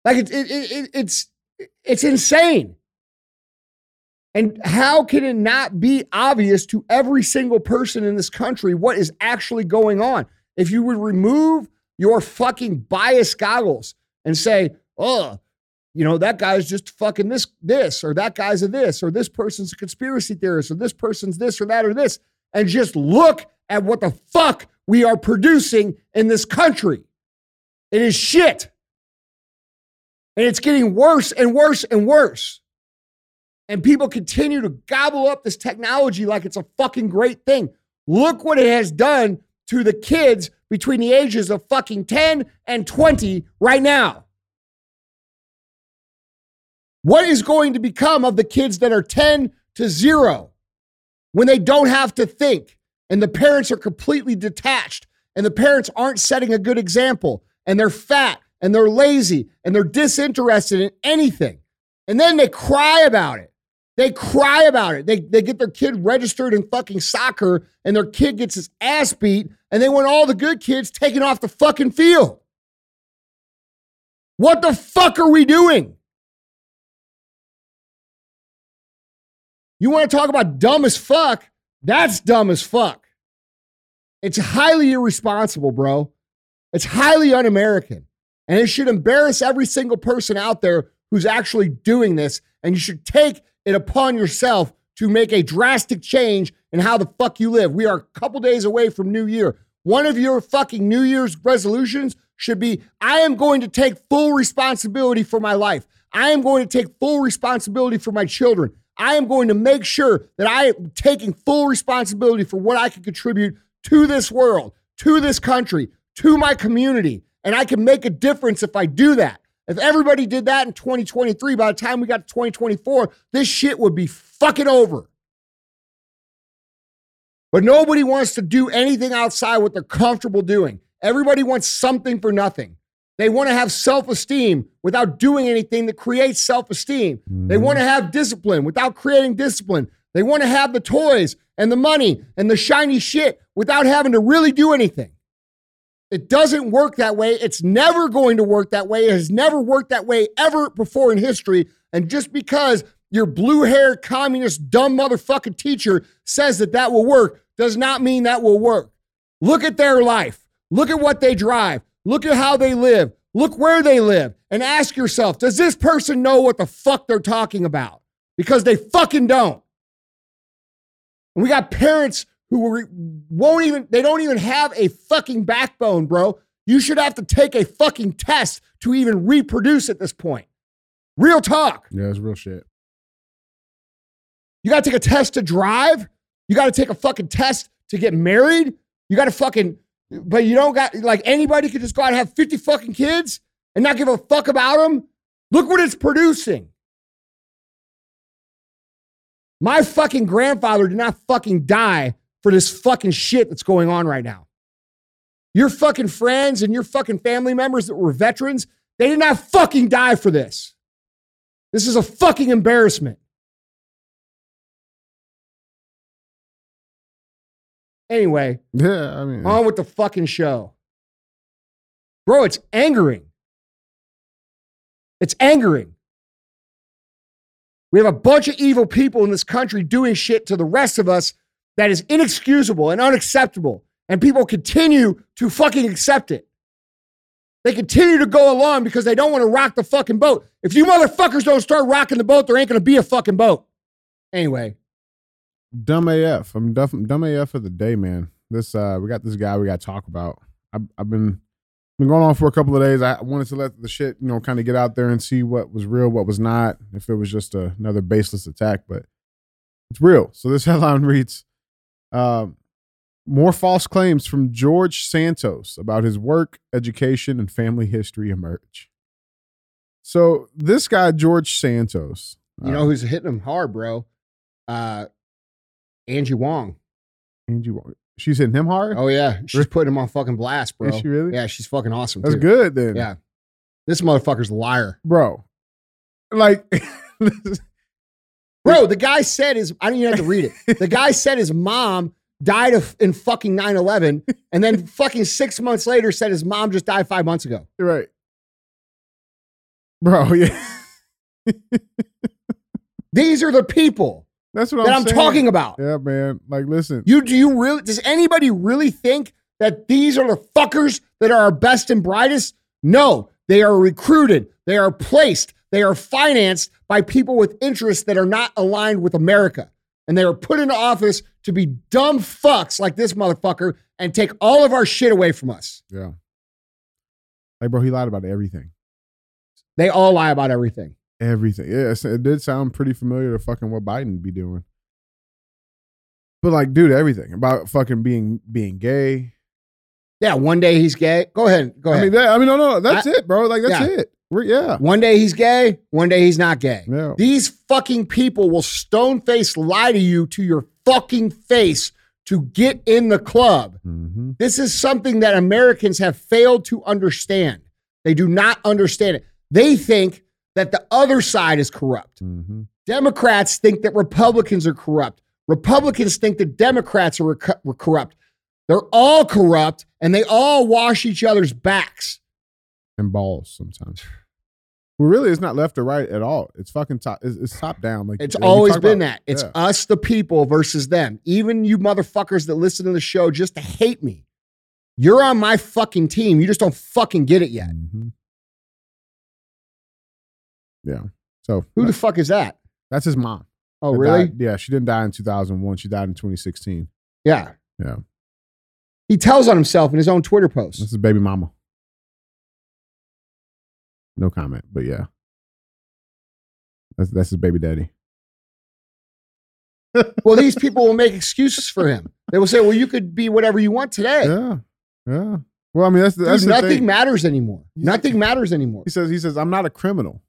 Like it, it, it, it's it's insane. And how can it not be obvious to every single person in this country what is actually going on? If you would remove your fucking bias goggles and say, oh, you know, that guy's just fucking this, this, or that guy's a this, or this person's a conspiracy theorist, or this person's this or that or this, and just look at what the fuck we are producing in this country. It is shit. And it's getting worse and worse and worse. And people continue to gobble up this technology like it's a fucking great thing. Look what it has done to the kids between the ages of fucking 10 and 20 right now. What is going to become of the kids that are 10 to 0 when they don't have to think and the parents are completely detached and the parents aren't setting a good example and they're fat and they're lazy and they're disinterested in anything. And then they cry about it. They cry about it. They, they get their kid registered in fucking soccer and their kid gets his ass beat and they want all the good kids taken off the fucking field. What the fuck are we doing? You want to talk about dumb as fuck? That's dumb as fuck. It's highly irresponsible, bro. It's highly un American. And it should embarrass every single person out there who's actually doing this. And you should take it upon yourself to make a drastic change in how the fuck you live. We are a couple days away from New Year. One of your fucking New Year's resolutions should be I am going to take full responsibility for my life. I am going to take full responsibility for my children. I am going to make sure that I am taking full responsibility for what I can contribute to this world, to this country, to my community. And I can make a difference if I do that. If everybody did that in 2023, by the time we got to 2024, this shit would be fucking over. But nobody wants to do anything outside what they're comfortable doing. Everybody wants something for nothing. They want to have self esteem without doing anything that creates self esteem. They mm-hmm. want to have discipline without creating discipline. They want to have the toys and the money and the shiny shit without having to really do anything. It doesn't work that way. It's never going to work that way. It has never worked that way ever before in history. And just because your blue haired communist dumb motherfucking teacher says that that will work does not mean that will work. Look at their life. Look at what they drive. Look at how they live. Look where they live and ask yourself, does this person know what the fuck they're talking about? Because they fucking don't. We got parents who won't even, they don't even have a fucking backbone, bro. You should have to take a fucking test to even reproduce at this point. Real talk. Yeah, it's real shit. You got to take a test to drive. You got to take a fucking test to get married. You got to fucking, but you don't got, like, anybody could just go out and have 50 fucking kids and not give a fuck about them. Look what it's producing. My fucking grandfather did not fucking die for this fucking shit that's going on right now. Your fucking friends and your fucking family members that were veterans, they did not fucking die for this. This is a fucking embarrassment. Anyway, Yeah, I mean, on with the fucking show. Bro, it's angering. It's angering. We have a bunch of evil people in this country doing shit to the rest of us that is inexcusable and unacceptable. And people continue to fucking accept it. They continue to go along because they don't want to rock the fucking boat. If you motherfuckers don't start rocking the boat, there ain't going to be a fucking boat. Anyway, dumb AF. I'm dumb, dumb AF for the day, man. This uh, we got this guy we got to talk about. I've, I've been been going on for a couple of days. I wanted to let the shit, you know, kind of get out there and see what was real, what was not. If it was just a, another baseless attack, but it's real. So this *laughs* headline reads: um, More false claims from George Santos about his work, education, and family history emerge. So this guy, George Santos, you know who's hitting him hard, bro? Uh, Angie Wong. Angie, Wong. she's hitting him hard. Oh yeah, she's putting him on fucking blast, bro. Is she really? Yeah, she's fucking awesome. That's too. good then. Yeah, This motherfucker's a liar. bro. Like, *laughs* Bro, the guy said his, I don't even have to read it. The guy said his mom died of, in fucking 9 11, and then fucking six months later said his mom just died five months ago. right, bro. Yeah, *laughs* These are the people that's what that I'm, I'm talking about. Yeah, man. Like, listen, You do you really does anybody really think that these are the fuckers that are our best and brightest? No, they are recruited, they are placed, they are financed by people with interests that are not aligned with America. And they are put into office to be dumb fucks like this motherfucker and take all of our shit away from us. yeah. Like, bro, he lied about everything. They all lie about everything. Everything. Yeah, it did sound pretty familiar to fucking what Biden be doing. But like, dude, everything about fucking being being gay. Yeah, one day he's gay. Go ahead. Go I ahead. mean, that, I mean, no, no, that's I- it, bro. Like, that's Yeah. it. We're, yeah, one day he's gay, one day he's not gay. yeah. These fucking people will stone face lie to you to your fucking face to get in the club. Mm-hmm. This is something that Americans have failed to understand. They do not understand it. They think that the other side is corrupt. Mm-hmm. Democrats think that Republicans are corrupt. Republicans think that Democrats are were corrupt. They're all corrupt and they all wash each other's backs. And balls sometimes. Well, really, it's not left or right at all. It's fucking top. It's, it's top down. Like It's always been about. that. It's Yeah. us, the people, versus them. Even you motherfuckers that listen to the show just to hate me. You're on my fucking team. You just don't fucking get it yet. Mhm. Yeah. So Who the fuck is that? that's his mom. Oh, That really? died- yeah, she didn't die in 2001. She died in 2016. Yeah. Yeah. He tells on himself in his own Twitter post. This is baby mama. No comment, but yeah. That's that's his baby daddy. *laughs* well, these people will make excuses for him. They will say, well, you could be whatever you want today. Yeah. Yeah. Well, I mean, that's, Dude, that's the nothing thing. matters anymore. He's- Nothing matters anymore. He says, he says, I'm not a criminal.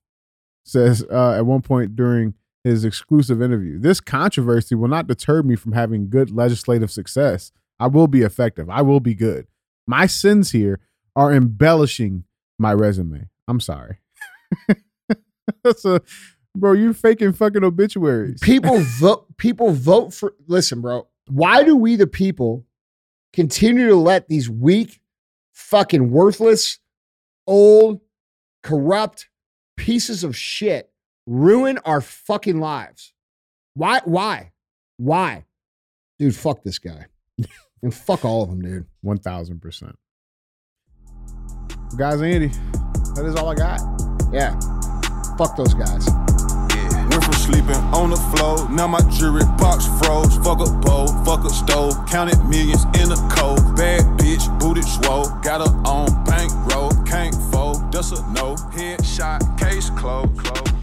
Says uh, at one point during his exclusive interview, this controversy will not deter me from having good legislative success. I will be effective. I will be good. My sins here are embellishing my resume. I'm sorry. *laughs* That's a bro. You're faking fucking obituaries. People vote. People vote for. Listen, bro. Why do we, the people, continue to let these weak, fucking worthless, old, corrupt pieces of shit ruin our fucking lives? Why? Why? Why? Dude, fuck this guy. and fuck all of them, dude. One thousand percent. Guys, Andy, that is all I got. Yeah. Fuck those guys. Yeah. Went from sleeping on the floor, now my jewelry box froze. Fuck a bowl, fuck a stove, counted millions in a cold. Bad bitch, booted swole, got her on bankroll, can't fold, that's a no. Headshot, case closed, closed.